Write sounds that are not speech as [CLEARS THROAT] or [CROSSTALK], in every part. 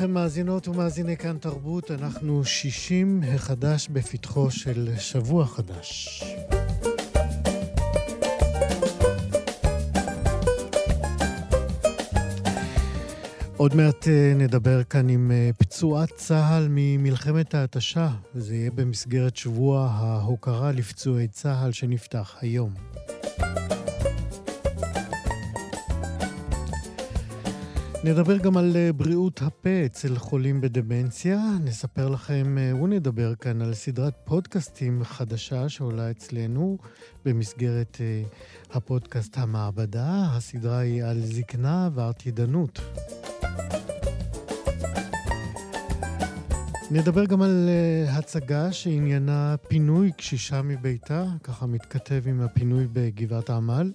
לכם, מאזינות ומאזיני כאן תרבות. אנחנו 60 החדש בפתחו של שבוע חדש. עוד מעט אה, נדבר כאן עם אה, פצועת צה"ל ממלחמת ההתשה, וזה יהיה במסגרת שבוע ההוקרה לפצועי צה"ל שנפתח היום. נדבר גם על אה, בריאות הפה אצל חולים בדמנציה. נספר לכם אה, ונדבר כאן על סדרת פודקאסטים חדשה שעולה אצלנו במסגרת אה, הפודקאסט המעבדה. הסדרה היא על זקנה ועתידנות. נדבר גם על הצגה שעניינה פינוי קשישה מביתה, ככה מתכתב עם הפינוי בגבעת העמל.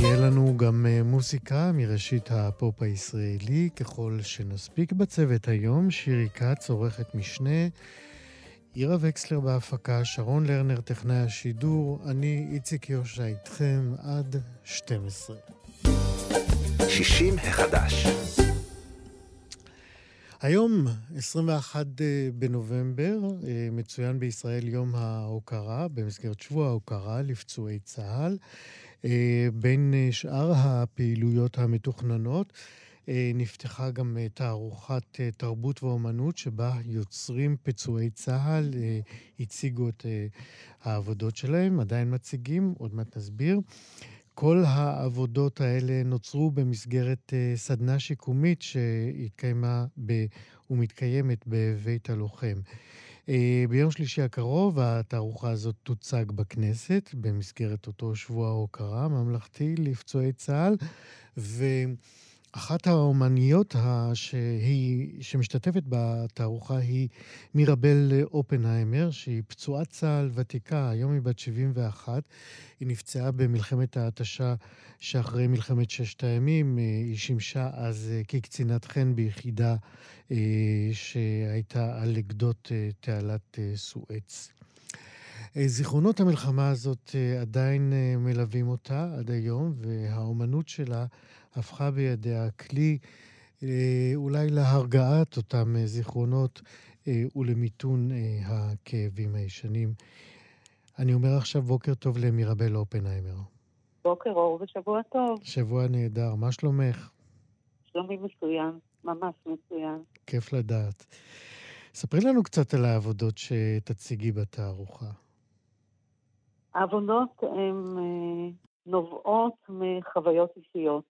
תהיה לנו גם אה, מוסיקה מראשית הפופ הישראלי, ככל שנספיק בצוות היום. שירי כץ, עורכת משנה, עירה וקסלר בהפקה, שרון לרנר, טכנאי השידור, אני איציק יושע איתכם עד 12. 60 החדש. היום, 21 אה, בנובמבר, אה, מצוין בישראל יום ההוקרה, במסגרת שבוע ההוקרה לפצועי צה"ל. אה, בין אה, שאר הפעילויות המתוכננות, אה, נפתחה גם תערוכת תרבות ואומנות שבה יוצרים פצועי צה"ל הציגו את העבודות שלהם, עדיין מציגים, עוד מעט נסביר. כל העבודות האלה נוצרו במסגרת סדנה שיקומית שהתקיימה ב... ומתקיימת בבית הלוחם. אה, ביום שלישי הקרוב התערוכה הזאת תוצג בכנסת במסגרת אותו שבוע הוקרה ממלכתי לפצועי צה"ל, ו... אחת האומניות שהיא, שמשתתפת בתערוכה היא מירבל אופנהיימר, שהיא פצועת צה"ל ותיקה, היום היא בת 71. היא נפצעה במלחמת ההתשה שאחרי מלחמת ששת הימים. היא שימשה אז כקצינת חן ביחידה אה, שהייתה על לגדות אה, תעלת אה, סואץ. זיכרונות המלחמה הזאת עדיין מלווים אותה עד היום, והאומנות שלה הפכה בידיה כלי אה, אולי להרגעת אותם אה, זיכרונות אה, ולמיתון הכאבים הישנים. אני אומר עכשיו בוקר טוב למירבל אופנהיימר. בוקר אור ושבוע טוב. שבוע נהדר, מה שלומך? שלומי מצוין, ממש מצוין. כיף לדעת. ספרי לנו קצת על העבודות שתציגי בתערוכה. העבודות הן נובעות מחוויות אישיות.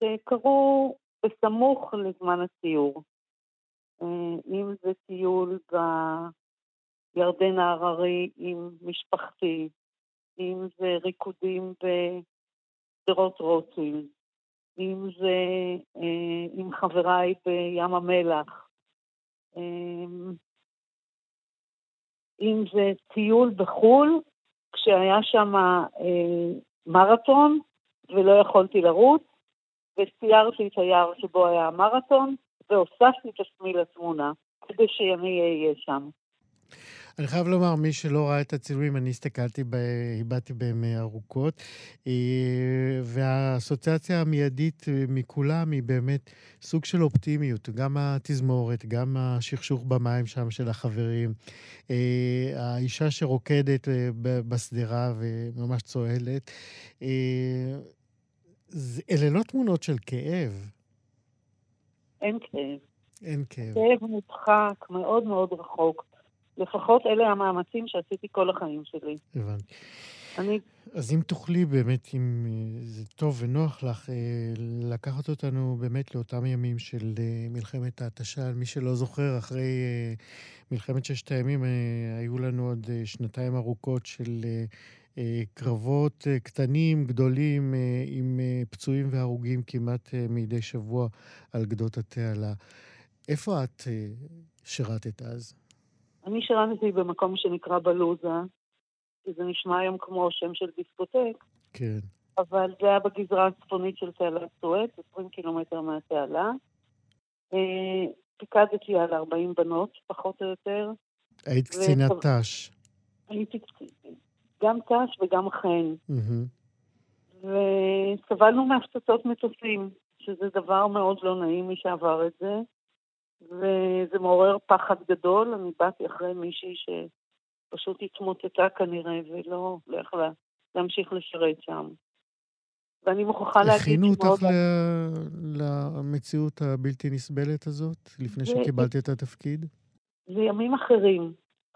שקרו בסמוך לזמן הסיור. אה, אם זה טיול בירדן ההררי עם משפחתי, אם זה ריקודים בשדרות רוטשילד, אם זה אה, עם חבריי בים המלח, אה, אם זה טיול בחו"ל, כשהיה שם מרתון ולא יכולתי לרוץ, וסיירתי את היער שבו היה המרתון, והוספתי את עצמי לתמונה, כדי שאני אהיה שם. אני חייב לומר, מי שלא ראה את הצילומים, אני הסתכלתי, הבעתי בהם ארוכות, אה, והאסוציאציה המיידית מכולם היא באמת סוג של אופטימיות, גם התזמורת, גם השכשוך במים שם של החברים, אה, האישה שרוקדת אה, בשדרה וממש צוהלת. אלה לא תמונות של כאב. אין כאב. אין כאב. כאב מודחק, מאוד מאוד רחוק. לפחות אלה המאמצים שעשיתי כל החיים שלי. הבנתי. אני... אז אם תוכלי באמת, אם אה, זה טוב ונוח לך, אה, לקחת אותנו באמת לאותם ימים של אה, מלחמת ההתשה. מי שלא זוכר, אחרי מלחמת ששת הימים היו לנו עוד שנתיים ארוכות של קרבות קטנים, גדולים, עם פצועים והרוגים כמעט מדי שבוע על גדות התעלה. איפה את שירתת אז? אני שירתתי במקום שנקרא בלוזה, כי זה נשמע היום כמו שם של דיסקוטק. כן. אבל זה היה בגזרה הצפונית של תעלת סואץ, 20 קילומטר מהתעלה. אה, פיקדתי על 40 בנות, פחות או יותר. היית קצינת ת"ש. הייתי גם ת"ש וגם חן. וסבלנו מהפצצות מטוסים, שזה דבר מאוד לא נעים, מי שעבר את זה. וזה מעורר פחד גדול. אני באתי אחרי מישהי שפשוט התמוטטה כנראה, ולא לא יכלה להמשיך לשרת שם. ואני מוכרחה להגיד הכינו אותך ל... למציאות הבלתי נסבלת הזאת, לפני שקיבלתי את התפקיד? זה ימים אחרים.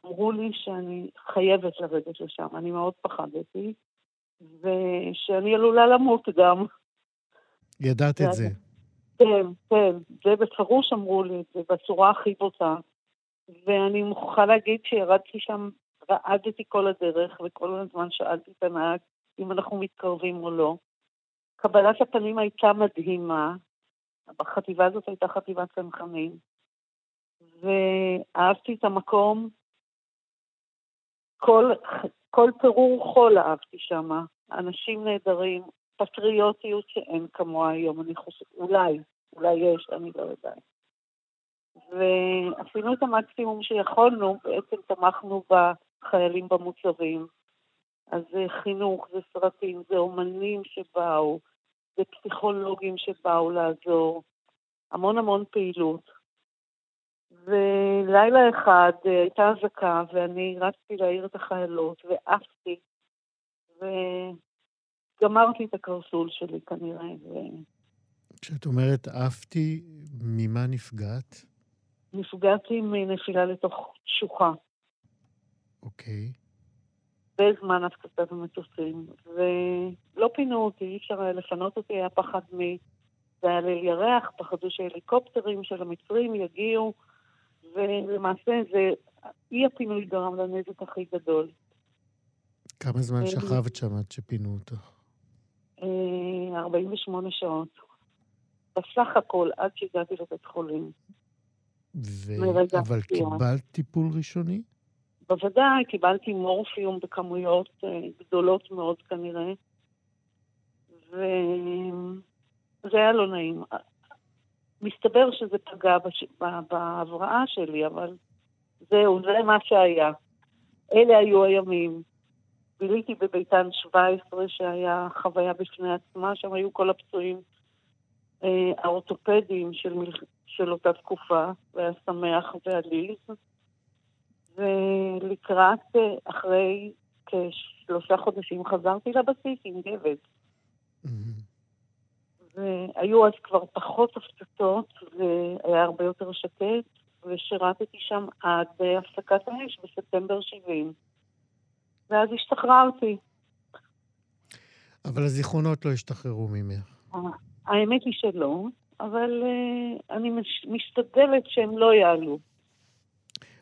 אמרו לי שאני חייבת לרדת לשם, אני מאוד פחדתי, ושאני עלולה למות גם. ידעת את זה. כן, כן, זה בפירוש אמרו לי זה, בצורה הכי בוטה. ואני מוכרחה להגיד שירדתי שם, רעדתי כל הדרך, וכל הזמן שאלתי את הנהג אם אנחנו מתקרבים או לא. קבלת הפנים הייתה מדהימה. בחטיבה הזאת הייתה חטיבת צנחנים. ואהבתי את המקום. כל, כל פירור חול אהבתי שם. אנשים נהדרים, פטריוטיות שאין כמוה היום, אני חושבת, אולי, אולי יש, אני לא יודעת. ועשינו את המקסימום שיכולנו, בעצם תמכנו בחיילים במוצבים. אז זה חינוך, זה סרטים, זה אומנים שבאו, זה פסיכולוגים שבאו לעזור, המון המון פעילות. ולילה אחד אה, הייתה אזעקה, ואני רצתי להעיר את החיילות, ועפתי, וגמרתי את הקרסול שלי כנראה. ו... כשאת אומרת עפתי, ממה נפגעת? נפגעתי מנפילה לתוך שוחה. אוקיי. בזמן הפצצת המטוסים, ולא פינו אותי, אי אפשר היה לפנות אותי, היה פחד מ... זה היה ליל ירח, פחדו שהליקופטרים של המצרים יגיעו, ולמעשה זה, אי הפינוי גרם לנזק הכי גדול. כמה זמן אה, שכבת שם עד שפינו אותך? 48 אה, שעות. בסך הכל, עד שהגעתי לבית חולים. ו... אבל קיבלת טיפול ראשוני? בוודאי, קיבלתי מורפיום בכמויות אה, גדולות מאוד כנראה, וזה היה לא נעים. מסתבר שזה פגע בש... בהבראה שלי, אבל זהו, זה מה שהיה. אלה היו הימים. ביליתי בביתן 17, שהיה חוויה בפני עצמה, שם היו כל הפצועים אה, האורתופדיים של, מל... של אותה תקופה, והיה שמח ועליז. ולקראת, אה, אחרי כשלושה חודשים חזרתי לבסיס עם גבד. והיו אז כבר פחות הפצצות, והיה הרבה יותר שקט, ושירתתי שם עד הפסקת האש בספטמבר 70. ואז השתחררתי. אבל הזיכרונות לא השתחררו ממך. האמת היא שלא, אבל אה, אני מש, משתדלת שהם לא יעלו.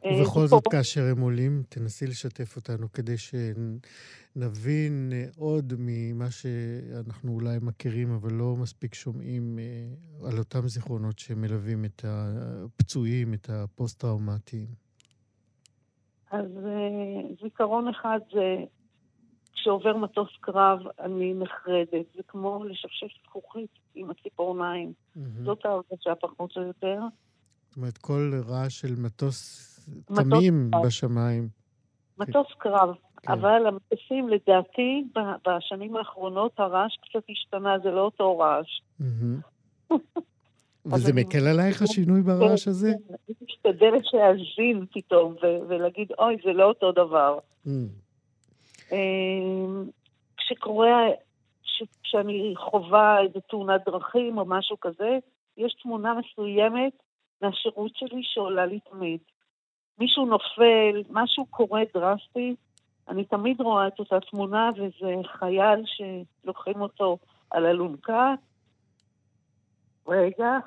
אה, ובכל זאת, כאשר הם עולים, תנסי לשתף אותנו כדי שנבין אה, עוד ממה שאנחנו אולי מכירים, אבל לא מספיק שומעים על אותם זיכרונות שמלווים את הפצועים, את הפוסט-טראומטיים. אז זיכרון אחד זה כשעובר מטוס קרב, אני נחרדת. זה כמו לשפשף זכוכית עם הציפורניים. Mm-hmm. זאת ההרגשה פחות או יותר. זאת אומרת, כל רעש של מטוס תמים בשמיים. מטוס קרב, כן. אבל המטוסים, לדעתי, בשנים האחרונות הרעש קצת השתנה, זה לא אותו רעש. [LAUGHS] וזה מקל עלייך השינוי ברעש הזה? אני משתדלת להאזין פתאום ולהגיד, אוי, זה לא אותו דבר. אמ, כשקורה, כשאני חווה איזו תאונת דרכים או משהו כזה, יש תמונה מסוימת מהשירות שלי שעולה לי תמיד. מישהו נופל, משהו קורה דרסטי, אני תמיד רואה את אותה תמונה, וזה חייל שלוקחים אותו על אלונקה. רגע.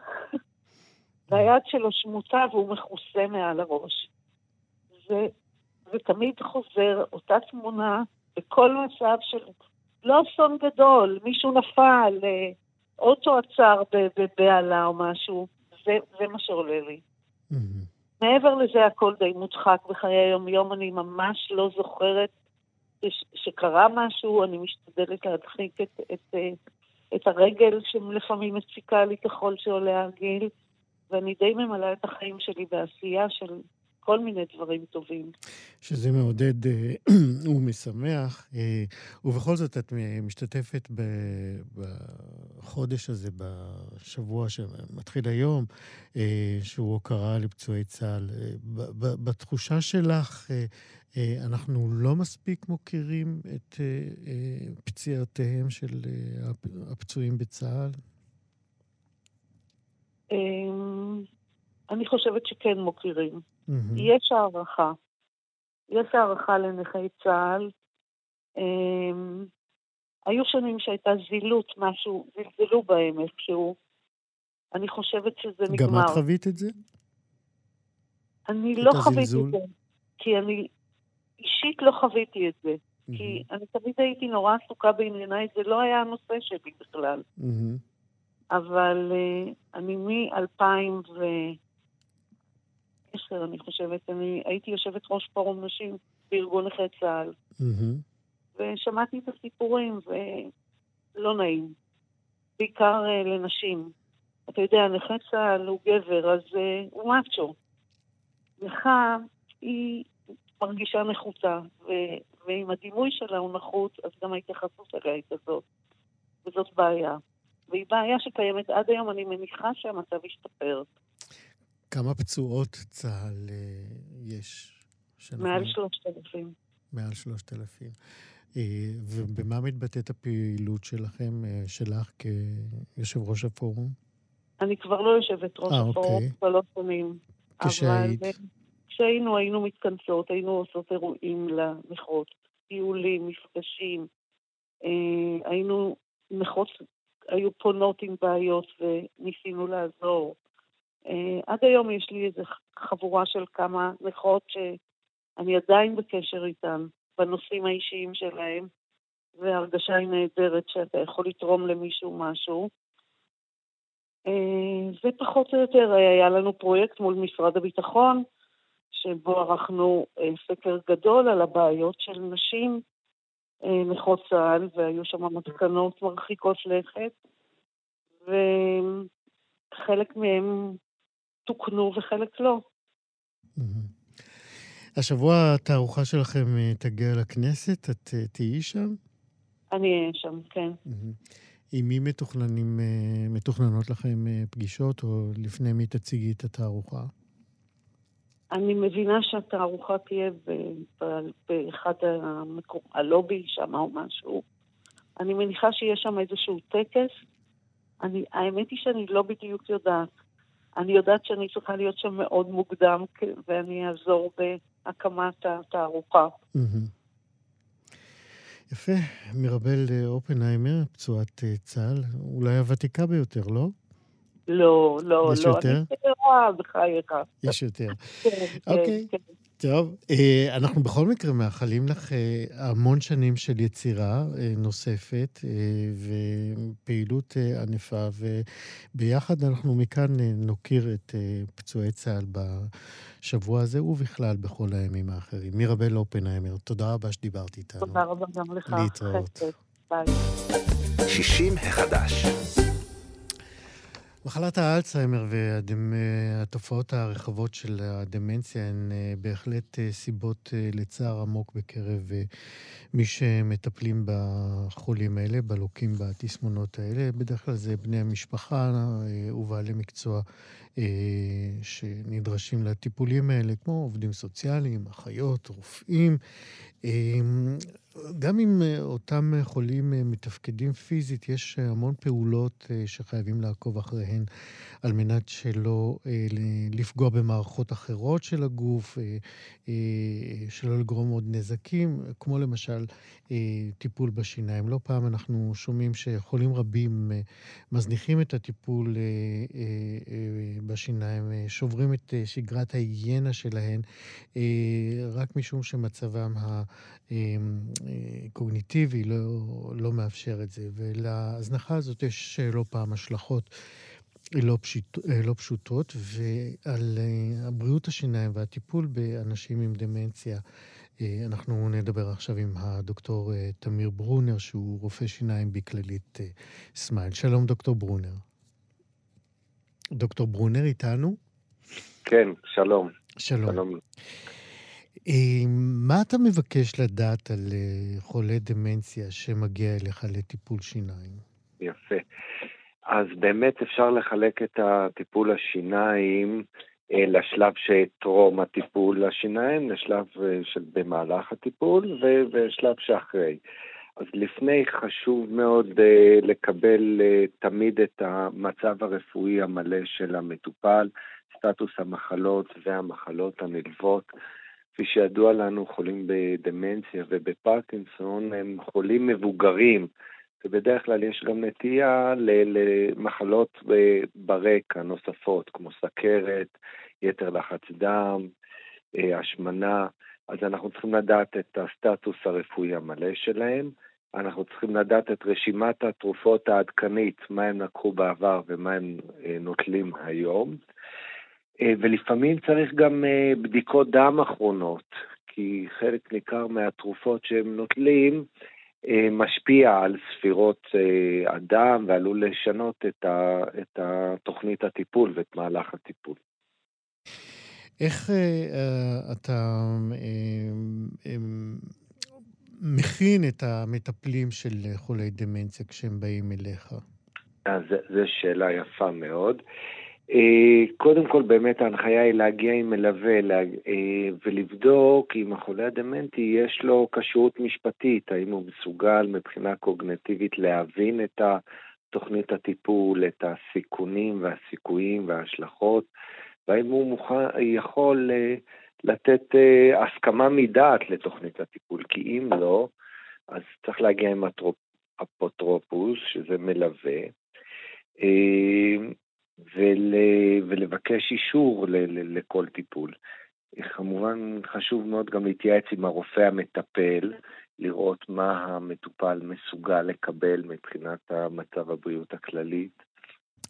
והיד שלו שמוטה והוא מכוסה מעל הראש. זה, ותמיד חוזר אותה תמונה בכל מצב של לא אסון גדול, מישהו נפל, אה, אוטו עצר בבהלה או משהו, זה, זה מה שעולה לי. Mm-hmm. מעבר לזה הכל די מודחק בחיי היום-יום, אני ממש לא זוכרת ש, שקרה משהו, אני משתדלת להדחיק את, את, אה, את הרגל שלפעמים מציקה לי ככל שעולה הגיל, ואני די ממלאה את החיים שלי בעשייה של כל מיני דברים טובים. שזה מעודד אה, [CLEARS THROAT] ומשמח, אה, ובכל זאת את משתתפת בחודש הזה, בשבוע שמתחיל היום, אה, שהוא הוקרה לפצועי צה"ל. בתחושה שלך, אנחנו לא מספיק מוקירים את פציעותיהם של הפצועים בצה"ל? אני חושבת שכן מוקירים. Mm-hmm. יש הערכה. יש הערכה לנכי צה"ל. אמ, היו שנים שהייתה זילות, משהו, זלזלו בהם איכשהו. אני חושבת שזה נגמר. גם את חווית את זה? אני לא חוויתי את זה, כי אני אישית לא חוויתי את זה. Mm-hmm. כי אני תמיד הייתי נורא עסוקה בענייניי, זה לא היה הנושא שלי בכלל. Mm-hmm. אבל uh, אני מ-2000 ו... עשר, אני חושבת. אני הייתי יושבת ראש פורום נשים בארגון נכי צה"ל. Mm-hmm. ושמעתי את הסיפורים, ולא נעים. בעיקר uh, לנשים. אתה יודע, נכה צה"ל הוא גבר, אז uh, הוא מאצ'ו. נכה, היא מרגישה נחותה, ו- ואם הדימוי שלה הוא נחות, אז גם ההתייחסות אליה היא כזאת. וזאת בעיה. והיא בעיה שקיימת עד היום, אני מניחה שהמצב ישתפר. כמה פצועות צה"ל אה, יש? מעל שלושת אלפים. מעל שלושת אלפים. אה, ובמה מתבטאת הפעילות שלכם, אה, שלך כיושב ראש הפורום? אני כבר לא יושבת ראש 아, הפורום אוקיי. כבר לא שנים. כשהיית? אבל כשהיינו, היינו מתכנסות, היינו עושות אירועים למכרות, טיולים, מפגשים. היינו נכות, היו פונות עם בעיות וניסינו לעזור. Uh, עד היום יש לי איזו חבורה של כמה נכות שאני עדיין בקשר איתן בנושאים האישיים שלהם, וההרגשה היא נהדרת שאתה יכול לתרום למישהו משהו. זה פחות או יותר, היה לנו פרויקט מול משרד הביטחון, שבו ערכנו סקר גדול על הבעיות של נשים נכות צה"ל, והיו שם מתקנות מרחיקות לכת, וחלק מהם תוקנו וחלק לא. השבוע התערוכה שלכם אה, תגיע לכנסת, את אה, תהיי שם? אני אהיה שם, כן. עם מי מתוכננים, אה, מתוכננות לכם פגישות, או לפני מי תציגי את התערוכה? אני מבינה שהתערוכה תהיה באחד המקום, הלובי שם או משהו. אני מניחה שיש שם איזשהו טקס. אני, האמת היא שאני לא בדיוק יודעת. אני יודעת שאני צריכה להיות שם מאוד מוקדם, ואני אעזור בהקמת התערוכה. יפה. מירבל אה, אופנהיימר, פצועת אה, צה"ל, אולי הוותיקה ביותר, לא? לא, לא, יש לא. יש יותר? אני צעירה בחייך. יש יותר. כן, כן, אוקיי. טוב, אה, אנחנו בכל מקרה מאחלים לך אה, המון שנים של יצירה אה, נוספת ופעילות ענפה, וביחד אנחנו מכאן נוקיר את פצועי צה"ל בשבוע הזה, ובכלל בכל הימים האחרים. מירבל אופנהיימר, תודה רבה שדיברת איתנו. תודה רבה גם לך. להתראות. ביי. 60 החדש. מחלת האלצהיימר והתופעות הרחבות של הדמנציה הן אה, בהחלט אה, סיבות אה, לצער עמוק בקרב מי שמטפלים בחולים האלה, בלוקים בתסמונות האלה. בדרך כלל זה בני המשפחה ובעלי מקצוע שנדרשים לטיפולים האלה, כמו עובדים סוציאליים, אחיות, רופאים. גם אם אותם חולים מתפקדים פיזית, יש המון פעולות שחייבים לעקוב אחריהן על מנת שלא לפגוע במערכות אחרות של הגוף, שלא לגרום עוד נזקים, כמו למשל טיפול בשיניים. לא פעם אנחנו שומעים שחולים רבים מזניחים את הטיפול בשיניים, שוברים את שגרת ההיגיינה שלהן, רק משום שמצבם הקוגניטיבי לא, לא מאפשר את זה. ולהזנחה הזאת יש לא פעם השלכות. לא, פשיט, לא פשוטות, ועל בריאות השיניים והטיפול באנשים עם דמנציה אנחנו נדבר עכשיו עם הדוקטור תמיר ברונר, שהוא רופא שיניים בכללית סמייל. שלום, דוקטור ברונר. דוקטור ברונר איתנו? כן, שלום. שלום. שלום. מה אתה מבקש לדעת על חולה דמנציה שמגיע אליך לטיפול שיניים? יפה. אז באמת אפשר לחלק את הטיפול השיניים אה, לשלב שטרום הטיפול לשיניים, לשלב אה, של במהלך הטיפול ושלב שאחרי. אז לפני חשוב מאוד לקבל תמיד את המצב הרפואי המלא של המטופל, סטטוס המחלות והמחלות הנלוות. כפי שידוע לנו, חולים בדמנציה ובפרקינסון הם חולים מבוגרים, ובדרך כלל יש גם נטייה למחלות ברקע נוספות, כמו סכרת, יתר לחץ דם, אה, השמנה, אז אנחנו צריכים לדעת את הסטטוס הרפואי המלא שלהם. אנחנו צריכים לדעת את רשימת התרופות העדכנית, מה הם לקחו בעבר ומה הם אה, נוטלים היום. אה, ולפעמים צריך גם בדיקות דם אחרונות, כי חלק ניכר מהתרופות שהם נוטלים אה, משפיע על ספירות אה, הדם ועלול לשנות את, ה, את התוכנית הטיפול ואת מהלך הטיפול. איך uh, אתה uh, uh, מכין את המטפלים של חולי דמנציה כשהם באים אליך? אז זו שאלה יפה מאוד. אה, קודם כל, באמת ההנחיה היא להגיע עם מלווה לה, אה, ולבדוק אם החולה הדמנטי יש לו כשרות משפטית, האם הוא מסוגל מבחינה קוגנטיבית להבין את תוכנית הטיפול, את הסיכונים והסיכויים וההשלכות, והאם הוא מוכן, יכול אה, לתת הסכמה מדעת לתוכנית הטיפול, כי אם לא, אז צריך להגיע עם אפוטרופוס, שזה מלווה. ול, ולבקש אישור ל, ל, לכל טיפול. כמובן חשוב מאוד גם להתייעץ עם הרופא המטפל, לראות מה המטופל מסוגל לקבל מבחינת המצב הבריאות הכללית.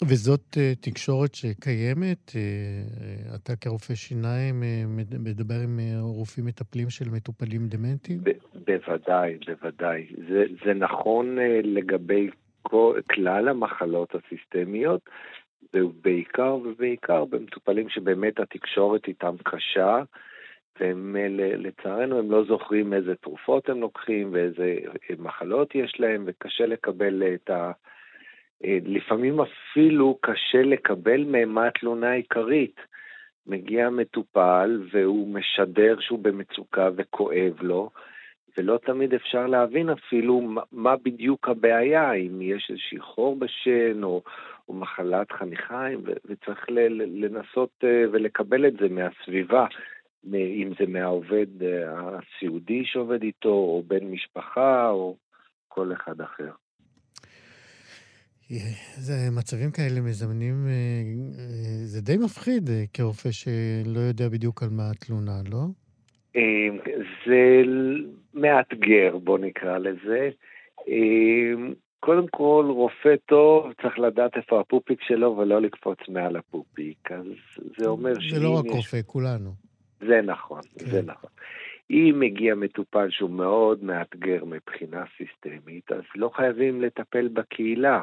וזאת uh, תקשורת שקיימת? Uh, אתה כרופא שיניים מדבר עם רופאים מטפלים של מטופלים דמנטיים? בוודאי, בוודאי. זה, זה נכון לגבי כל, כלל המחלות הסיסטמיות, ובעיקר ובעיקר במטופלים שבאמת התקשורת איתם קשה, והם לצערנו הם לא זוכרים איזה תרופות הם לוקחים ואיזה מחלות יש להם, וקשה לקבל את ה... לפעמים אפילו קשה לקבל מהם מה התלונה העיקרית. מגיע מטופל והוא משדר שהוא במצוקה וכואב לו, ולא תמיד אפשר להבין אפילו מה בדיוק הבעיה, אם יש איזושהי חור בשן או, או מחלת חניכיים, וצריך לנסות אה, ולקבל את זה מהסביבה, אם זה מהעובד אה, הסיעודי שעובד איתו, או בן משפחה, או כל אחד אחר. זה מצבים כאלה מזמנים, אה, זה די מפחיד כרופא שלא יודע בדיוק על מה התלונה, לא? זה מאתגר, בוא נקרא לזה. קודם כל, רופא טוב צריך לדעת איפה הפופיק שלו ולא לקפוץ מעל הפופיק. אז זה אומר ש... זה לא רק יש... רופא, כולנו. זה נכון, כן. זה נכון. אם מגיע מטופל שהוא מאוד מאתגר מבחינה סיסטמית, אז לא חייבים לטפל בקהילה,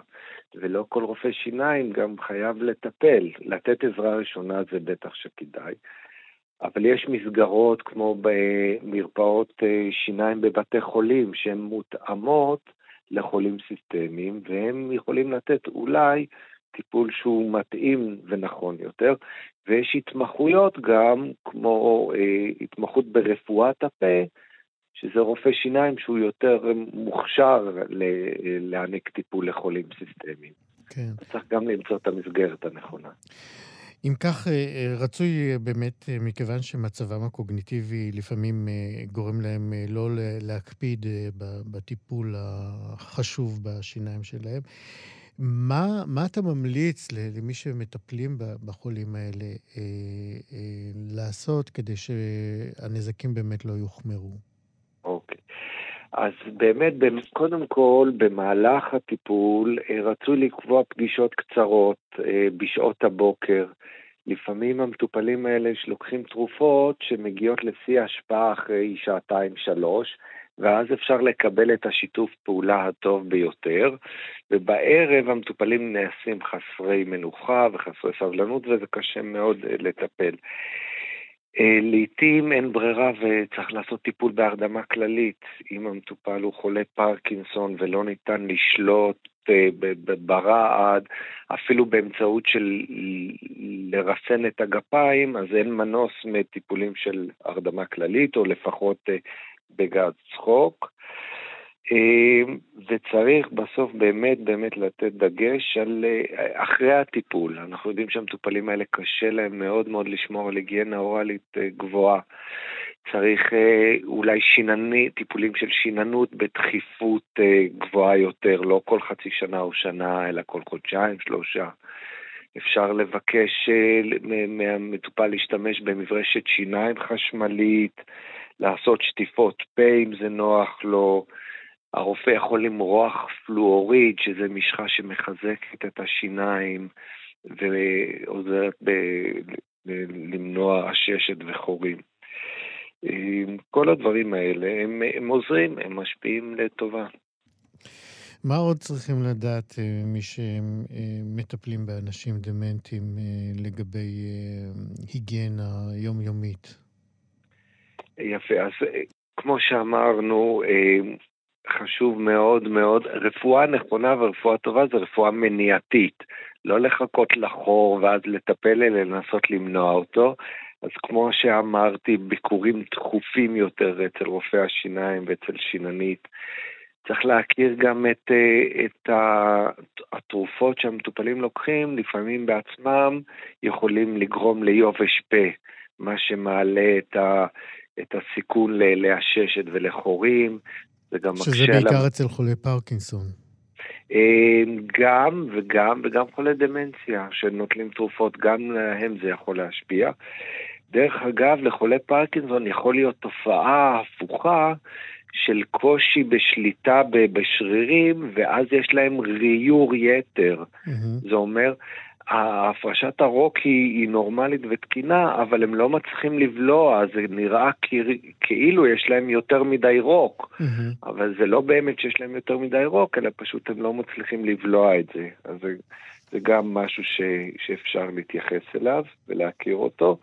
ולא כל רופא שיניים גם חייב לטפל. לתת עזרה ראשונה זה בטח שכדאי. אבל יש מסגרות כמו במרפאות אה, שיניים בבתי חולים שהן מותאמות לחולים סיסטמיים, והם יכולים לתת אולי טיפול שהוא מתאים ונכון יותר, ויש התמחויות גם, כמו אה, התמחות ברפואת הפה, שזה רופא שיניים שהוא יותר מוכשר להעניק טיפול לחולים סיסטמיים. כן. צריך גם למצוא את המסגרת הנכונה. אם כך, אה, אה, רצוי אה, באמת, מכיוון שמצבם הקוגניטיבי לפעמים גורם להם לא להקפיד בטיפול החשוב בשיניים שלהם, מה, מה אתה ממליץ למי שמטפלים בחולים האלה לעשות כדי שהנזקים באמת לא יוחמרו? אוקיי. אז באמת, קודם כל, במהלך הטיפול רצוי לקבוע פגישות קצרות בשעות הבוקר. לפעמים המטופלים האלה שלוקחים תרופות שמגיעות לשיא ההשפעה אחרי שעתיים-שלוש, ואז אפשר לקבל את השיתוף פעולה הטוב ביותר, ובערב המטופלים נעשים חסרי מנוחה וחסרי סבלנות, וזה קשה מאוד אה, לטפל. אה, לעתים אין ברירה וצריך לעשות טיפול בהרדמה כללית. אם המטופל הוא חולה פרקינסון ולא ניתן לשלוט ברעד, אפילו באמצעות של לרסן את הגפיים, אז אין מנוס מטיפולים של הרדמה כללית, או לפחות בגז צחוק. אמ, וצריך בסוף באמת באמת לתת דגש על אה, אחרי הטיפול. אנחנו יודעים שהמטופלים האלה קשה להם מאוד מאוד לשמור על היגיינה אוראלית אה, גבוהה. צריך אה, אולי שינני, טיפולים של שיננות בדחיפות גבוהה יותר, לא כל חצי שנה או שנה, אלא כל חודשיים, שלושה. אפשר לבקש מהמטופל להשתמש במברשת שיניים חשמלית, לעשות שטיפות פה אם זה נוח לו. הרופא יכול למרוח פלואוריד, שזה משחה שמחזקת את השיניים ועוזרת ב- למנוע עששת וחורים. כל הדברים האלה הם, הם עוזרים, הם משפיעים לטובה. מה עוד צריכים לדעת אה, מי שמטפלים באנשים דמנטיים אה, לגבי אה, היגיינה יומיומית? יפה, אז כמו שאמרנו, חשוב מאוד מאוד, רפואה נכונה ורפואה טובה זה רפואה מניעתית, לא לחכות לחור ואז לטפל אלא לנסות למנוע אותו. אז כמו שאמרתי, ביקורים תכופים יותר אצל רופא השיניים ואצל שיננית. צריך להכיר גם את, אה, את התרופות שהמטופלים לוקחים, לפעמים בעצמם יכולים לגרום ליובש פה, מה שמעלה את, ה, את הסיכון לעששת ולחורים. זה גם מקשה... שזה בעיקר לה... אצל חולי פרקינסון. אה, גם וגם, וגם חולי דמנציה שנוטלים תרופות, גם להם זה יכול להשפיע. דרך אגב, לחולי פרקינסון יכול להיות תופעה הפוכה של קושי בשליטה בשרירים, ואז יש להם ריור יתר. Mm-hmm. זה אומר, הפרשת הרוק היא, היא נורמלית ותקינה, אבל הם לא מצליחים לבלוע, זה נראה כאילו יש להם יותר מדי רוק, mm-hmm. אבל זה לא באמת שיש להם יותר מדי רוק, אלא פשוט הם לא מצליחים לבלוע את זה. אז זה, זה גם משהו ש, שאפשר להתייחס אליו ולהכיר אותו.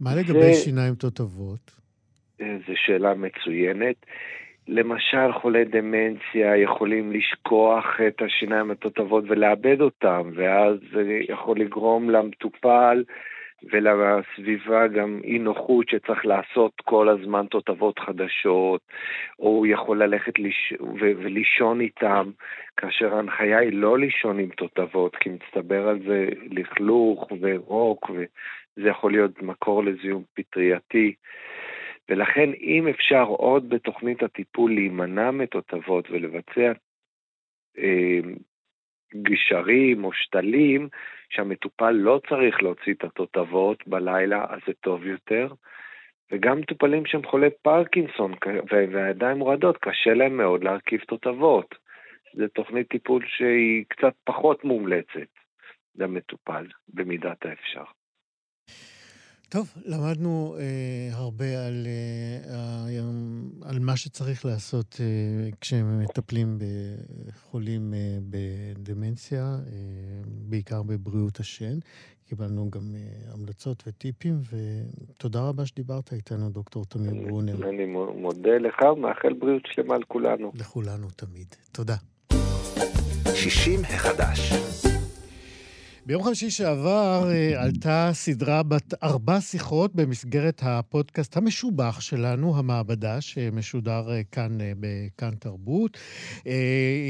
מה לגבי שיניים תותבות? אה, זו שאלה מצוינת. למשל, חולי דמנציה יכולים לשכוח את השיניים התותבות ולאבד אותם, ואז זה יכול לגרום למטופל ולסביבה גם אי נוחות שצריך לעשות כל הזמן תותבות חדשות, או הוא יכול ללכת לש... ולישון איתם, כאשר ההנחיה היא לא לישון עם תותבות, כי מצטבר על זה לכלוך ורוק, וזה יכול להיות מקור לזיהום פטרייתי. ולכן אם אפשר עוד בתוכנית הטיפול להימנע מתותבות ולבצע אה, גשרים או שתלים, שהמטופל לא צריך להוציא את התותבות בלילה, אז זה טוב יותר. וגם מטופלים שהם חולי פרקינסון והידיים רועדות, קשה להם מאוד להרכיב תותבות. זו תוכנית טיפול שהיא קצת פחות מומלצת למטופל, במידת האפשר. טוב, למדנו אה, הרבה על, אה, על מה שצריך לעשות אה, כשמטפלים בחולים אה, בדמנציה, אה, בעיקר בבריאות השן. קיבלנו גם אה, המלצות וטיפים, ותודה רבה שדיברת איתנו, דוקטור תמיר ברונר. אני מודה לך ומאחל בריאות שלמה לכולנו. לכולנו תמיד. תודה. 60 החדש. ביום חמישי שעבר אה, עלתה סדרה בת ארבע שיחות במסגרת הפודקאסט המשובח שלנו, המעבדה, שמשודר אה, כאן אה, בכאן תרבות.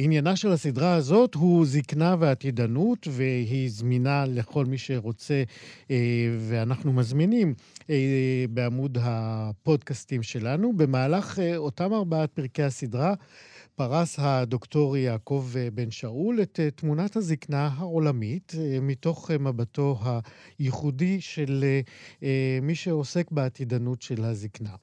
עניינה של הסדרה הזאת הוא זקנה ועתידנות, והיא זמינה לכל מי שרוצה, ואנחנו מזמינים בעמוד הפודקאסטים שלנו. במהלך אותם ארבעת פרקי הסדרה, פרס הדוקטור יעקב בן שאול את אה, תמונת הזקנה העולמית אה, מתוך אה, מבטו הייחודי של מי שעוסק בעתידנות של הזקנה.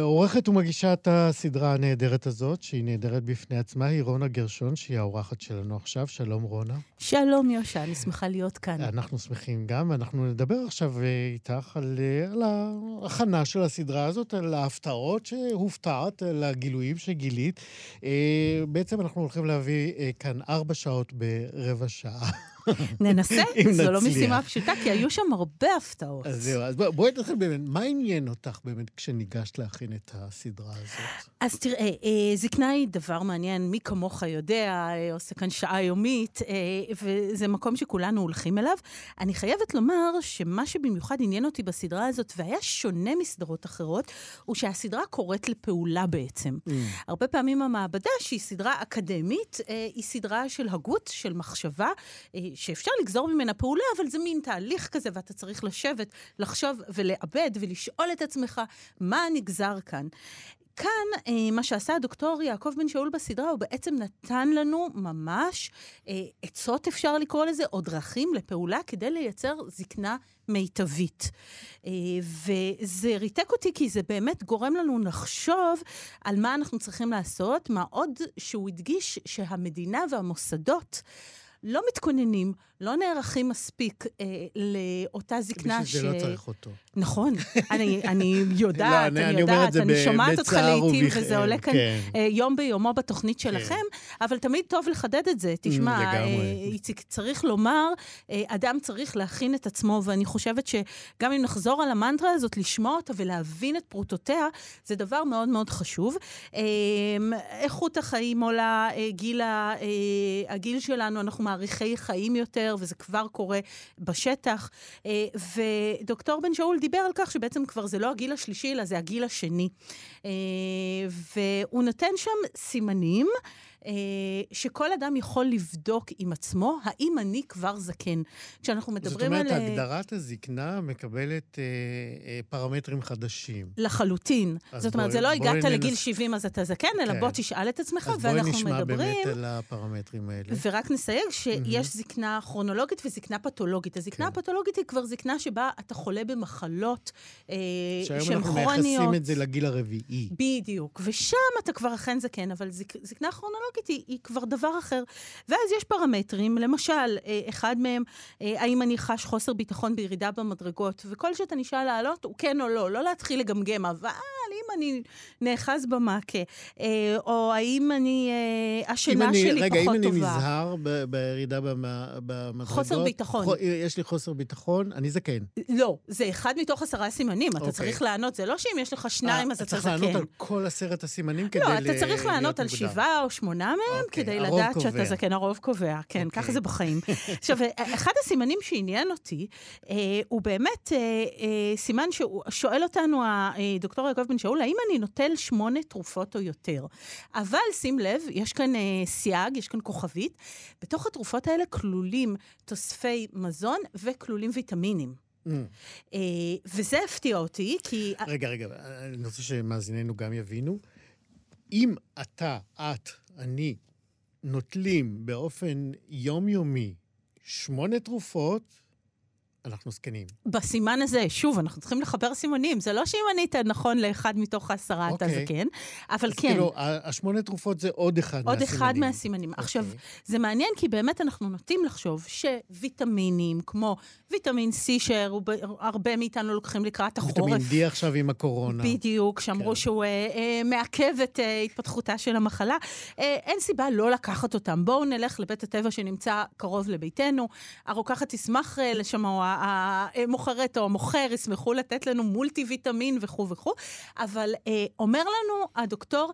עורכת ומגישת הסדרה הנהדרת הזאת, שהיא נהדרת בפני עצמה, היא רונה גרשון, שהיא האורחת שלנו עכשיו. שלום, רונה. שלום, יושע, אני שמחה להיות כאן. אנחנו שמחים גם, ואנחנו נדבר עכשיו איתך על, על ההכנה של הסדרה הזאת, על ההפתעות שהופתעת, על הגילויים שגילית. אה, בעצם אנחנו הולכים להביא אה, כאן ארבע שעות ברבע שעה. [LAUGHS] [LAUGHS] ננסה, זו לא משימה פשוטה, כי היו שם הרבה הפתעות. אז זהו, אז בואי נתחיל באמת, מה עניין אותך באמת כשניגשת להכין את הסדרה הזאת? אז תראה, אה, זקנה היא דבר מעניין, מי כמוך יודע, אה, עושה כאן שעה יומית, אה, וזה מקום שכולנו הולכים אליו. אני חייבת לומר שמה שבמיוחד עניין אותי בסדרה הזאת, והיה שונה מסדרות אחרות, הוא שהסדרה קוראת לפעולה בעצם. Mm. הרבה פעמים המעבדה, שהיא סדרה אקדמית, היא סדרה של הגות, של מחשבה, שאפשר לגזור ממנה פעולה, אבל זה מין תהליך כזה, ואתה צריך לשבת, לחשוב ולעבד ולשאול את עצמך, מה נגזר כאן? כאן, אה, מה שעשה הדוקטור יעקב בן שאול בסדרה, הוא בעצם נתן לנו ממש אה, עצות, אפשר לקרוא לזה, או דרכים לפעולה כדי לייצר זקנה מיטבית. אה, וזה ריתק אותי כי זה באמת גורם לנו לחשוב על מה אנחנו צריכים לעשות, מה עוד שהוא הדגיש שהמדינה והמוסדות לא מתכוננים, לא נערכים מספיק אה, לאותה זקנה ש... בשביל זה לא צריך אותו. נכון, [LAUGHS] אני, אני יודעת, לא, אני, אני יודעת, אני, אני שומעת אותך לעיתים, ובכ... וזה עולה כאן כן. אה, יום ביומו בתוכנית כן. שלכם, כן. אבל תמיד טוב לחדד את זה. תשמע, mm, אה, איציק, צריך לומר, אה, אדם צריך להכין את עצמו, ואני חושבת שגם אם נחזור על המנטרה הזאת, לשמוע אותה ולהבין את פרוטותיה, זה דבר מאוד מאוד חשוב. אה, איכות החיים עולה, אה, גיל, אה, הגיל שלנו, אנחנו מעריכי חיים יותר, וזה כבר קורה בשטח. אה, ודוקטור בן שאול דיבר על כך שבעצם כבר זה לא הגיל השלישי, אלא זה הגיל השני. אה, והוא נותן שם סימנים. אה, שכל אדם יכול לבדוק עם עצמו, האם אני כבר זקן. כשאנחנו מדברים על... זאת אומרת, על... הגדרת הזקנה מקבלת אה, אה, פרמטרים חדשים. לחלוטין. זאת אומרת, זה לא הגעת ננס... לגיל 70 אז אתה זקן, אלא כן. בוא תשאל את עצמך, ואנחנו מדברים... אז בואי נשמע באמת על הפרמטרים האלה. ורק נסייג שיש mm-hmm. זקנה כרונולוגית וזקנה פתולוגית. הזקנה כן. הפתולוגית היא כבר זקנה שבה אתה חולה במחלות אה, שהן כרוניות. שהיום אנחנו מייחסים את זה לגיל הרביעי. בדיוק. ושם אתה כבר אכן זקן, אבל זק... זקנה כרונולוגית... היא, היא כבר דבר אחר. ואז יש פרמטרים, למשל, אה, אחד מהם, אה, האם אני חש חוסר ביטחון בירידה במדרגות, וכל שאתה נשאל לעלות הוא כן או לא, לא להתחיל לגמגם, אבל אם אני נאחז במעקה, אה, או האם אני, השינה שלי רגע, פחות טובה. רגע, אם אני נזהר ב- בירידה במדרגות... חוסר ביטחון. ח- יש לי חוסר ביטחון, אני זקן. לא, זה אחד מתוך עשרה סימנים, אתה okay. אוקיי. צריך לענות, זה לא שאם יש לך שניים אז אתה זקן. צריך לענות על כל עשרת הסימנים כדי להיות. לא, אתה צריך לענות על שבעה או שמונה מהם, okay, אוקיי, כדי לדעת קובע. שאתה זקן, הרוב קובע, כן, okay. ככה אוקיי. זה בחיים. [LAUGHS] עכשיו, אחד הסימנים שעניין אותי, אה, הוא באמת אה, אה, סימן ששואל אותנו הדוקטור יעקב בן שאול, האם אני נוטל שמונה תרופות או יותר? אבל שים לב, יש כאן אה, סייג, יש כאן כוכבית, בתוך התרופות האלה כלולים תוספי מזון וכלולים ויטמינים. Mm. אה, וזה הפתיע אותי, כי... רגע, רגע, אני רוצה שמאזיננו גם יבינו. אם אתה, את, אני, נוטלים באופן יומיומי שמונה תרופות, אנחנו זקנים. בסימן הזה, שוב, אנחנו צריכים לחבר סימנים. זה לא שאם ענית נכון לאחד מתוך העשרה אתה אוקיי. זקן, אבל כן. אז כאילו, השמונה תרופות זה עוד אחד עוד מהסימנים. עוד אחד מהסימנים. אוקיי. עכשיו, זה מעניין כי באמת אנחנו נוטים לחשוב שוויטמינים, כמו ויטמין C, שהרבה מאיתנו לוקחים לקראת החורף. ויטמין D עכשיו עם הקורונה. בדיוק, שאמרו כן. שהוא אה, אה, מעכב את אה, התפתחותה של המחלה. אה, אין סיבה לא לקחת אותם. בואו נלך לבית הטבע שנמצא קרוב לביתנו. הרוקחת תשמח אה, לשמוע. המוכרת או המוכר ישמחו לתת לנו מולטי ויטמין וכו' וכו', אבל אה, אומר לנו הדוקטור,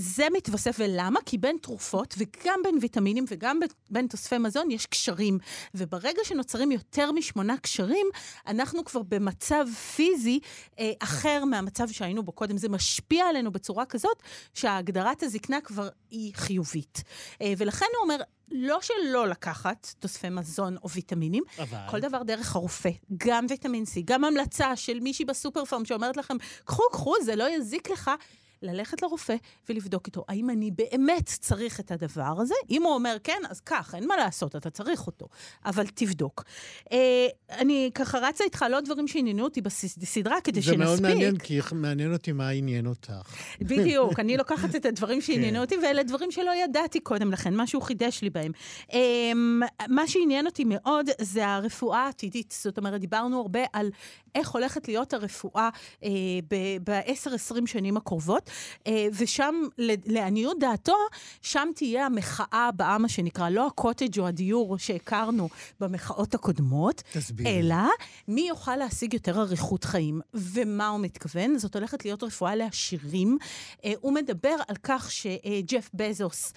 זה מתווסף, ולמה? כי בין תרופות, וגם בין ויטמינים, וגם בין תוספי מזון, יש קשרים. וברגע שנוצרים יותר משמונה קשרים, אנחנו כבר במצב פיזי אה, אחר מהמצב שהיינו בו קודם. זה משפיע עלינו בצורה כזאת, שהגדרת הזקנה כבר היא חיובית. אה, ולכן הוא אומר, לא שלא לקחת תוספי מזון או ויטמינים, אבל... כל דבר דרך הרופא, גם ויטמין C, גם המלצה של מישהי בסופר פארם שאומרת לכם, קחו, קחו, זה לא יזיק לך. ללכת לרופא ולבדוק איתו, האם אני באמת צריך את הדבר הזה? אם הוא אומר כן, אז כך, אין מה לעשות, אתה צריך אותו, אבל תבדוק. אה, אני ככה רצה איתך על עוד דברים שעניינו אותי בסדרה, כדי זה שנספיק. זה מאוד מעניין, כי מעניין אותי מה עניין אותך. בדיוק, [LAUGHS] אני לוקחת את הדברים שעניינו כן. אותי, ואלה דברים שלא ידעתי קודם לכן, משהו חידש לי בהם. אה, מה שעניין אותי מאוד זה הרפואה העתידית. זאת אומרת, דיברנו הרבה על איך הולכת להיות הרפואה אה, ב-10-20 שנים הקרובות. אה, ושם, לעניות דעתו, שם תהיה המחאה הבאה, מה שנקרא, לא הקוטג' או הדיור שהכרנו במחאות הקודמות, תסביר. אלא מי יוכל להשיג יותר אריכות חיים. ומה הוא מתכוון? זאת הולכת להיות רפואה לעשירים. אה, הוא מדבר על כך שג'ף בזוס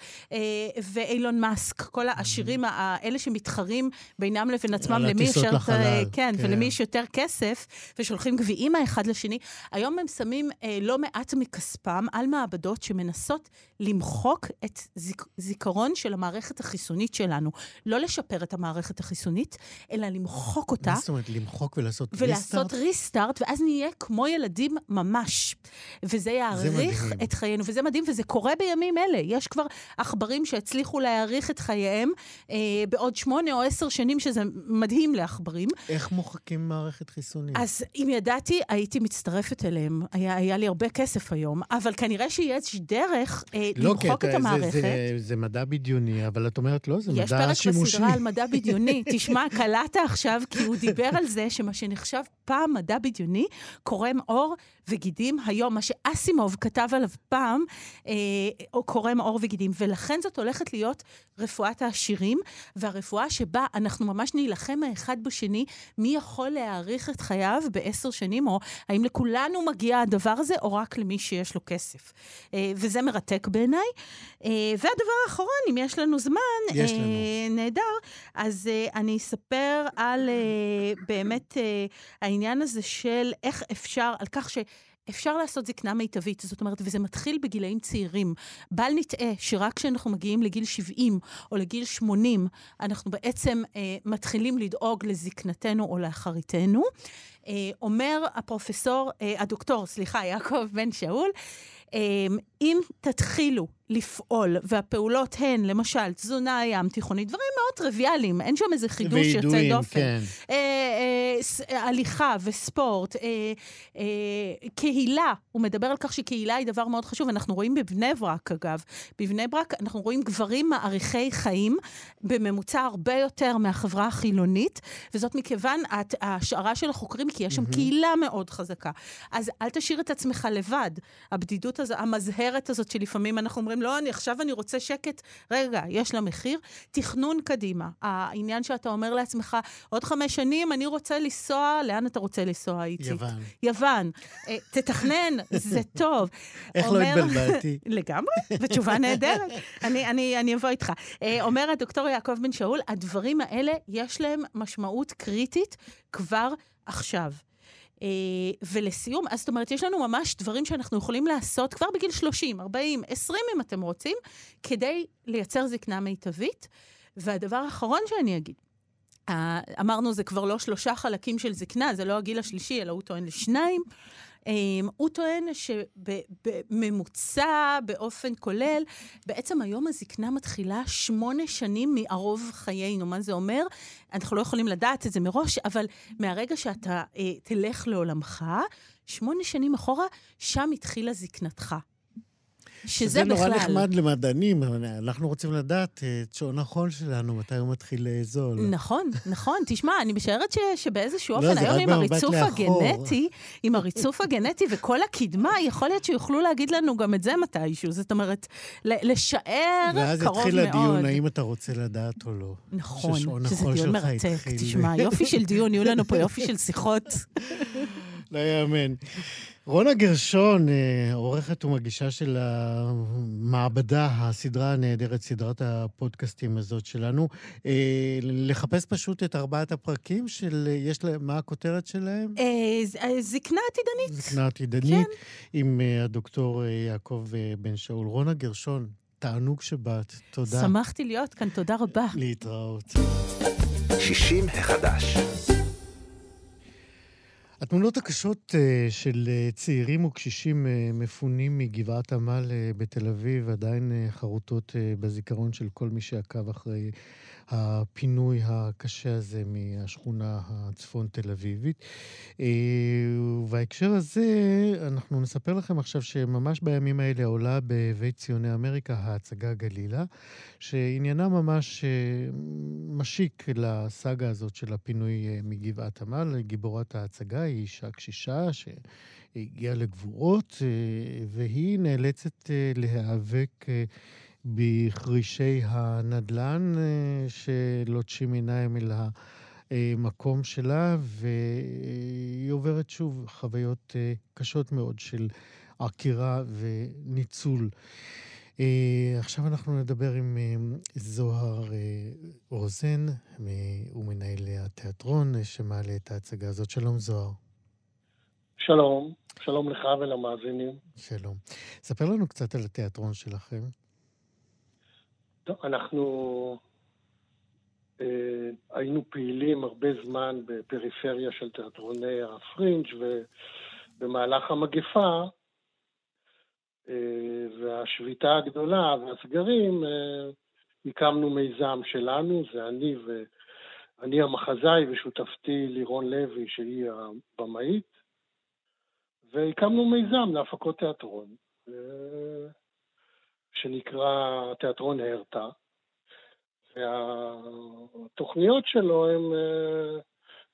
ואילון מאסק, כל העשירים האלה שמתחרים בינם לבין עצמם, למי יש יותר, כן, כן, ולמי יש יותר כסף, ושולחים גביעים האחד לשני, היום הם שמים לא מעט מכספם. על מעבדות שמנסות למחוק את זיק, זיכרון של המערכת החיסונית שלנו. לא לשפר את המערכת החיסונית, אלא למחוק אותה. מה זאת אומרת? למחוק ולעשות ריסטארט? ולעשות ריסטארט, ואז נהיה כמו ילדים ממש. וזה יאריך את חיינו, וזה מדהים, וזה קורה בימים אלה. יש כבר עכברים שהצליחו להאריך את חייהם אה, בעוד שמונה או עשר שנים, שזה מדהים לעכברים. איך מוחקים מערכת חיסונית? אז אם ידעתי, הייתי מצטרפת אליהם. היה, היה לי הרבה כסף היום, אבל כנראה שיש דרך אה, לא, למחוק את המערכת. זה, זה, זה מדע בדיוני, אבל את אומרת, לא, זה מדע שימושי. יש פרק בסדרה על מדע בדיוני. [LAUGHS] תשמע, קלעת עכשיו, כי הוא דיבר על זה שמה שנחשב פעם מדע בדיוני, קורם עור וגידים היום, מה שאסימוב כתב עליו פעם, אה, קורם עור וגידים. ולכן זאת הולכת להיות רפואת העשירים, והרפואה שבה אנחנו ממש נילחם האחד בשני, מי יכול להאריך את חייו בעשר שנים, או האם לכולנו מגיע הדבר הזה, או רק למי שיש לו כסף. אה, וזה מרתק בעיניי. אה, והדבר האחרון, אם יש לנו זמן, יש לנו. נהדר, אז אני אספר על באמת העניין הזה של איך אפשר, על כך ש... אפשר לעשות זקנה מיטבית, זאת אומרת, וזה מתחיל בגילאים צעירים. בל נטעה שרק כשאנחנו מגיעים לגיל 70 או לגיל 80, אנחנו בעצם אה, מתחילים לדאוג לזקנתנו או לאחריתנו. אה, אומר הפרופסור, אה, הדוקטור, סליחה, יעקב בן שאול, אה, אם תתחילו לפעול, והפעולות הן, למשל, תזונה ים תיכונית, דברים מאוד טריוויאליים, אין שם איזה חידוש יוצא דופן. כן. אה, אה, הליכה וספורט, אה, אה, קהילה, הוא מדבר על כך שקהילה היא דבר מאוד חשוב. אנחנו רואים בבני ברק, אגב, בבני ברק אנחנו רואים גברים מעריכי חיים, בממוצע הרבה יותר מהחברה החילונית, וזאת מכיוון ההשערה של החוקרים, כי יש שם mm-hmm. קהילה מאוד חזקה. אז אל תשאיר את עצמך לבד. הבדידות הזו, המזהרת הזאת, שלפעמים אנחנו אומרים, אומרים, לא, אני, עכשיו אני רוצה שקט. רגע, יש לה מחיר. תכנון קדימה. העניין שאתה אומר לעצמך, עוד חמש שנים אני רוצה לנסוע, לאן אתה רוצה לנסוע, איציק? יוון. יוון. אה, תתכנן, זה [LAUGHS] טוב. איך לא אומר... לא התבלבלתי? [LAUGHS] לגמרי, ותשובה נהדרת. אני, אני, אני אבוא איתך. אה, אומר הדוקטור יעקב בן שאול, הדברים האלה, יש להם משמעות קריטית כבר עכשיו. אה, ולסיום, אז זאת אומרת, יש לנו ממש דברים שאנחנו יכולים לעשות כבר בגיל 30, 40, 20 אם אתם רוצים, כדי לייצר זקנה מיטבית. והדבר האחרון שאני אגיד, אמרנו, זה כבר לא שלושה חלקים של זקנה, זה לא הגיל השלישי, אלא הוא טוען לשניים. Um, הוא טוען שבממוצע, באופן כולל, בעצם היום הזקנה מתחילה שמונה שנים מערוב חיינו. מה זה אומר? אנחנו לא יכולים לדעת את זה מראש, אבל מהרגע שאתה uh, תלך לעולמך, שמונה שנים אחורה, שם התחילה זקנתך. שזה בכלל... זה נורא נחמד למדענים, אבל אנחנו רוצים לדעת את שעון החול שלנו, מתי הוא מתחיל לאזול. נכון, נכון. תשמע, אני משערת ש, שבאיזשהו לא, אופן, היום עם הריצוף הגנטי, עם הריצוף הגנטי וכל הקדמה, יכול להיות שיוכלו להגיד לנו גם את זה מתישהו. זאת אומרת, לשער קרוב מאוד. ואז יתחיל הדיון, האם אתה רוצה לדעת או לא. נכון, שזה דיון מרתק. תשמע, יופי של דיון, יהיו לנו פה יופי של שיחות. לא יאמן. רונה גרשון, אה, עורכת ומגישה של המעבדה, הסדרה הנהדרת, סדרת הפודקאסטים הזאת שלנו. אה, לחפש פשוט את ארבעת הפרקים של, יש להם, מה הכותרת שלהם? אה, זקנה עתידנית. זקנה עתידנית, כן. עם הדוקטור יעקב בן שאול. רונה גרשון, תענוג שבאת, תודה. שמחתי להיות כאן, תודה רבה. להתראות. 60 החדש. התמונות הקשות אה, של אה, צעירים וקשישים אה, מפונים מגבעת עמל בתל אביב עדיין חרוטות בזיכרון של כל מי שעקב אחרי הפינוי הקשה הזה מהשכונה הצפון תל אביבית. אה, ובהקשר הזה, אנחנו נספר לכם עכשיו שממש בימים האלה עולה בבית ציוני אמריקה ההצגה גלילה, שעניינה ממש אה, משיק לסאגה הזאת של הפינוי אה, מגבעת עמל. גיבורת ההצגה היא אישה קשישה שהגיעה לגבורות, והיא נאלצת להיאבק בחרישי הנדל"ן אה, שלוטשים עיניים אל המקום שלה, והיא עוברת שוב חוויות אה, קשות מאוד של עקירה וניצול. אה, עכשיו אנחנו נדבר עם זוהר רוזן, הוא מנהל התיאטרון שמעלה את ההצגה הזאת. שלום זוהר. שלום, שלום לך ולמאזינים. שלום. ספר לנו קצת על התיאטרון שלכם. טוב, אנחנו אה, היינו פעילים הרבה זמן בפריפריה של תיאטרוני הפרינג' ובמהלך המגפה אה, והשביתה הגדולה והסגרים, אה, הקמנו מיזם שלנו, זה אני ואני המחזאי ושותפתי לירון לוי, שהיא הבמאית, והקמנו מיזם להפקות תיאטרון. שנקרא תיאטרון הרטה, והתוכניות שלו הן אה,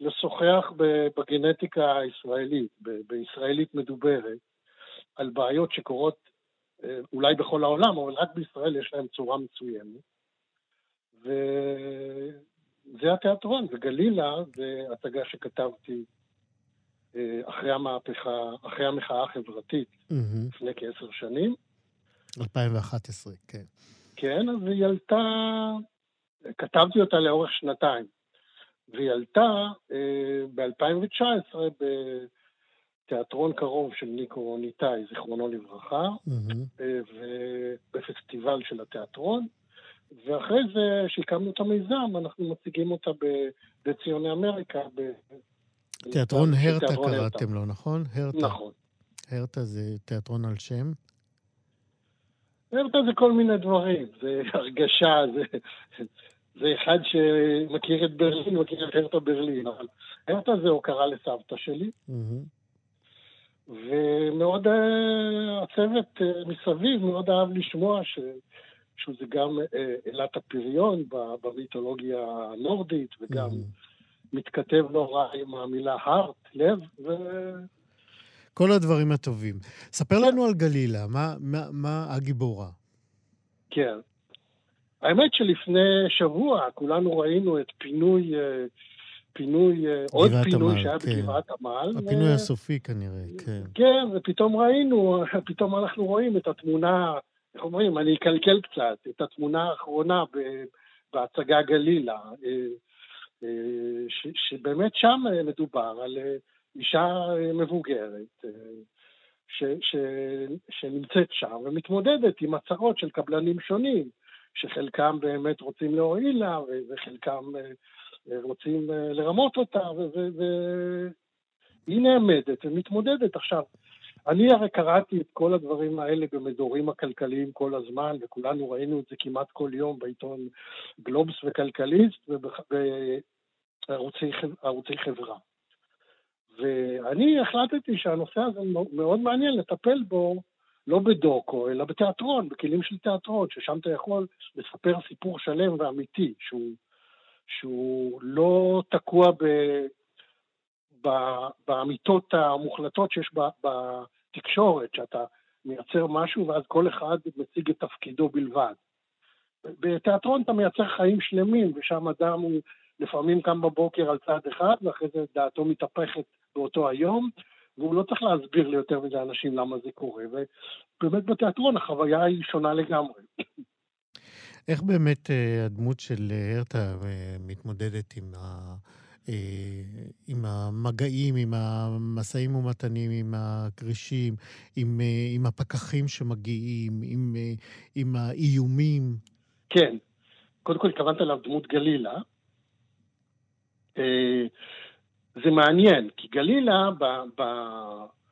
לשוחח בגנטיקה הישראלית, בישראלית מדוברת, על בעיות שקורות אה, אולי בכל העולם, אבל רק בישראל יש להן צורה מסוימת. וזה התיאטרון, וגלילה זה הצגה שכתבתי אה, אחרי המהפכה, אחרי המחאה החברתית, mm-hmm. לפני כעשר שנים. 2011, כן. כן, אז היא עלתה, כתבתי אותה לאורך שנתיים, והיא עלתה אה, ב-2019 בתיאטרון קרוב של ניקו ניטאי, זיכרונו לברכה, mm-hmm. אה, ובפסטיבל של התיאטרון. ואחרי זה, שהקמנו את המיזם, אנחנו מציגים אותה בציוני אמריקה. ב... תיאטרון הרטה קראתם לו, נכון? הרטה. נכון. הרטה זה תיאטרון על שם? הרטה זה כל מיני דברים, זה הרגשה, זה, זה אחד שמכיר את ברלין, מכיר את הרטה ברלין, אבל הרטה זה הוקרה לסבתא שלי. ומאוד uh, הצוות uh, מסביב מאוד אהב לשמוע ש, שזה גם אלת uh, הפריון במיתולוגיה הנורדית, וגם mm-hmm. מתכתב לא רע עם המילה הארט, לב, ו... כל הדברים הטובים. ספר לנו על גלילה, מה, מה, מה הגיבורה? כן. האמת שלפני שבוע כולנו ראינו את פינוי, אה, פינוי, אה, עוד פינוי שהיה כן. בגבעת עמל. הפינוי ו... הסופי כנראה, כן. כן, ופתאום ראינו, [LAUGHS] פתאום אנחנו רואים את התמונה, איך אומרים, אני אקלקל קצת, את התמונה האחרונה בהצגה גלילה, אה, ש, שבאמת שם מדובר על אישה אה, מבוגרת אה, ש, ש, שנמצאת שם ומתמודדת עם הצעות של קבלנים שונים, שחלקם באמת רוצים להועיל לה וחלקם אה, רוצים לרמות אותה, והיא נעמדת ומתמודדת. עכשיו, אני הרי קראתי את כל הדברים האלה במדורים הכלכליים כל הזמן, וכולנו ראינו את זה כמעט כל יום בעיתון גלובס וכלכליסט ובערוצי חברה. ואני החלטתי שהנושא הזה מאוד מעניין לטפל בו לא בדוקו, אלא בתיאטרון, בכלים של תיאטרון, ששם אתה יכול לספר סיפור שלם ואמיתי, שהוא, שהוא לא תקוע ב, ב, באמיתות המוחלטות שיש ב, בתקשורת, שאתה מייצר משהו ואז כל אחד מציג את תפקידו בלבד. בתיאטרון אתה מייצר חיים שלמים, ושם אדם הוא לפעמים קם בבוקר על צד אחד, ואחרי זה דעתו מתהפכת באותו היום, והוא לא צריך להסביר ליותר מדי אנשים למה זה קורה, ובאמת בתיאטרון החוויה היא שונה לגמרי. איך באמת אה, הדמות של הרטה אה, מתמודדת עם, ה, אה, עם המגעים, עם המשאים ומתנים, עם הכרישים, עם, עם הפקחים שמגיעים, עם, עם האיומים? כן. קודם כל התכוונת אליו דמות גלילה. זה מעניין, כי גלילה, ב, ב,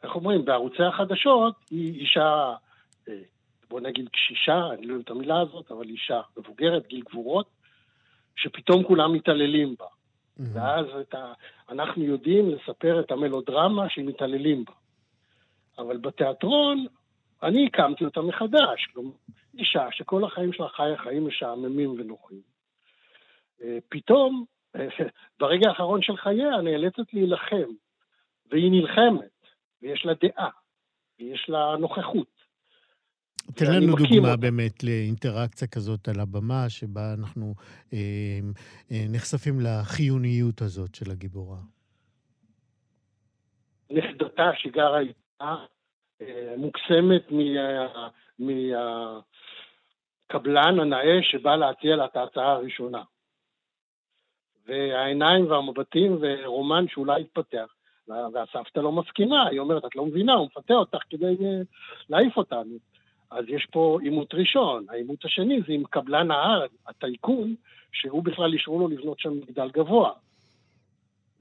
איך אומרים, בערוצי החדשות, היא אישה בוא נגיד קשישה, אני לא אוהב את המילה הזאת, אבל אישה מבוגרת, גיל גבורות, שפתאום כולם מתעללים בה. Mm-hmm. ואז ה... אנחנו יודעים לספר את המלודרמה שמתעללים בה. אבל בתיאטרון, אני הקמתי אותה מחדש. כלומר, אישה שכל החיים שלה חיה חיים משעממים ונוחים. אה, פתאום, [LAUGHS] ברגע האחרון של חייה, נאלצת להילחם, והיא נלחמת, ויש לה דעה, ויש לה נוכחות. תן לנו דוגמה אותה. באמת לאינטראקציה כזאת על הבמה, שבה אנחנו אה, אה, נחשפים לחיוניות הזאת של הגיבורה. נכדתה שגרה איתה, אה, מוקסמת מהקבלן הנאה שבא להציע לה את ההצעה הראשונה. והעיניים והמבטים ורומן שאולי יתפתח. והסבתא לא מסכימה, היא אומרת, את לא מבינה, הוא מפתה אותך כדי אה, להעיף אותנו. אז יש פה עימות ראשון. העימות השני זה עם קבלן ההר, הטייקון, שהוא בכלל אישרו לו לבנות שם מגדל גבוה.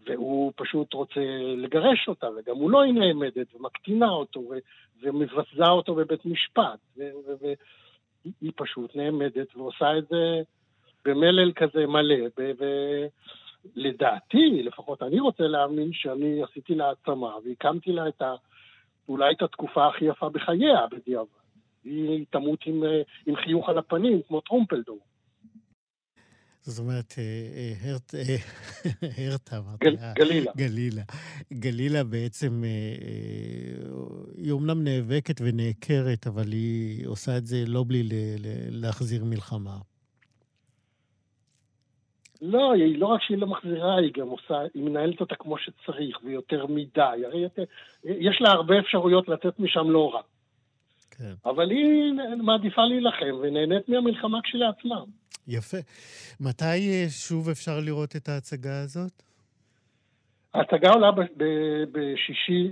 והוא פשוט רוצה לגרש אותה, וגם הוא לא היא נעמדת, ומקטינה אותו, ו- ומבזה אותו בבית משפט. והיא פשוט נעמדת ועושה את זה במלל כזה מלא. ולדעתי, לפחות אני רוצה להאמין שאני עשיתי לה העצמה, והקמתי לה את ה... אולי את התקופה הכי יפה בחייה בדיעבד. היא תמות עם, אה, עם חיוך על הפנים, כמו טרומפלדור. זאת אומרת, אה, אה, [LAUGHS] הרטה, גלילה. גלילה. גלילה בעצם, היא אומנם נאבקת ונעקרת, אבל היא עושה את זה לא בלי להחזיר מלחמה. לא, היא לא רק שהיא לא מחזירה, היא גם עושה, היא מנהלת אותה כמו שצריך, ויותר מדי. הרי יש לה הרבה אפשרויות לצאת משם לא רע. כן. אבל היא מעדיפה להילחם ונהנית מהמלחמה כשלעצמה. יפה. מתי אה, שוב אפשר לראות את ההצגה הזאת? ההצגה עולה בשישי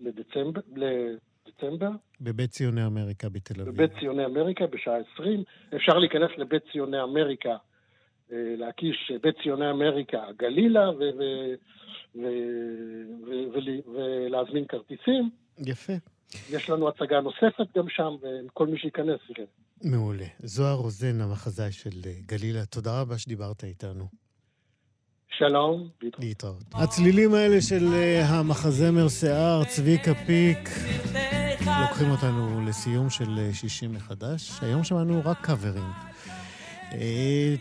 לדצמבר, לדצמבר. בבית ציוני אמריקה בתל אביב. בבית ציוני אמריקה בשעה 20. אפשר להיכנס לבית ציוני אמריקה, להקיש בית ציוני אמריקה גלילה ולהזמין כרטיסים. יפה. יש לנו הצגה נוספת גם שם, וכל מי שייכנס יראה. מעולה. זוהר רוזן, המחזאי של אה, גלילה, תודה רבה שדיברת איתנו. שלום, להתראות. הצלילים האלה של אה, המחזמר שיער, צביקה פיק, לוקחים אותנו לסיום של אה, שישי מחדש. היום שמענו רק קאברים.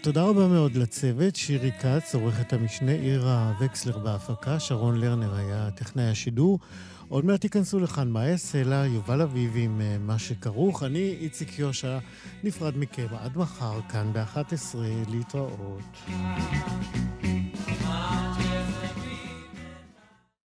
תודה רבה מאוד לצוות, שירי כץ, עורכת המשנה, עירה וקסלר בהפקה, שרון לרנר היה טכנאי השידור. עוד מעט תיכנסו לכאן מאיה סלע, יובל אביבי עם אה, מה שכרוך. אני, איציק יושע, נפרד מכם עד מחר, כאן ב-11, להתראות.